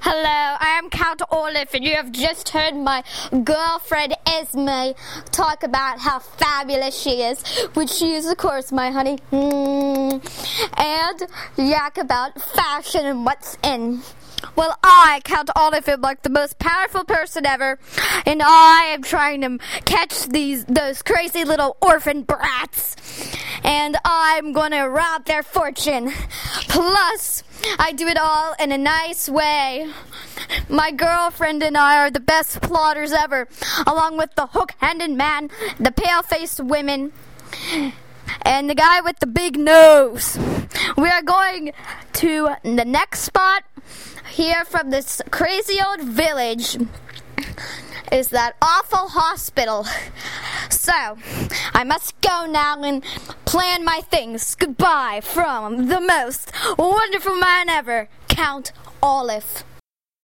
Hello, I am Count Olaf, and you have just heard my girlfriend Esme talk about how fabulous she is, which she is, of course, my honey, mm, and yak about fashion and what's in. Well, I, Count Olaf, am like the most powerful person ever, and I am trying to catch these those crazy little orphan brats, and I'm gonna rob their fortune. Plus, I do it all in a nice way. My girlfriend and I are the best plotters ever, along with the hook-handed man, the pale-faced women, and the guy with the big nose. We are going to the next spot here from this crazy old village is that awful hospital. So, I must go now and plan my things. Goodbye from the most wonderful man ever, Count Olaf.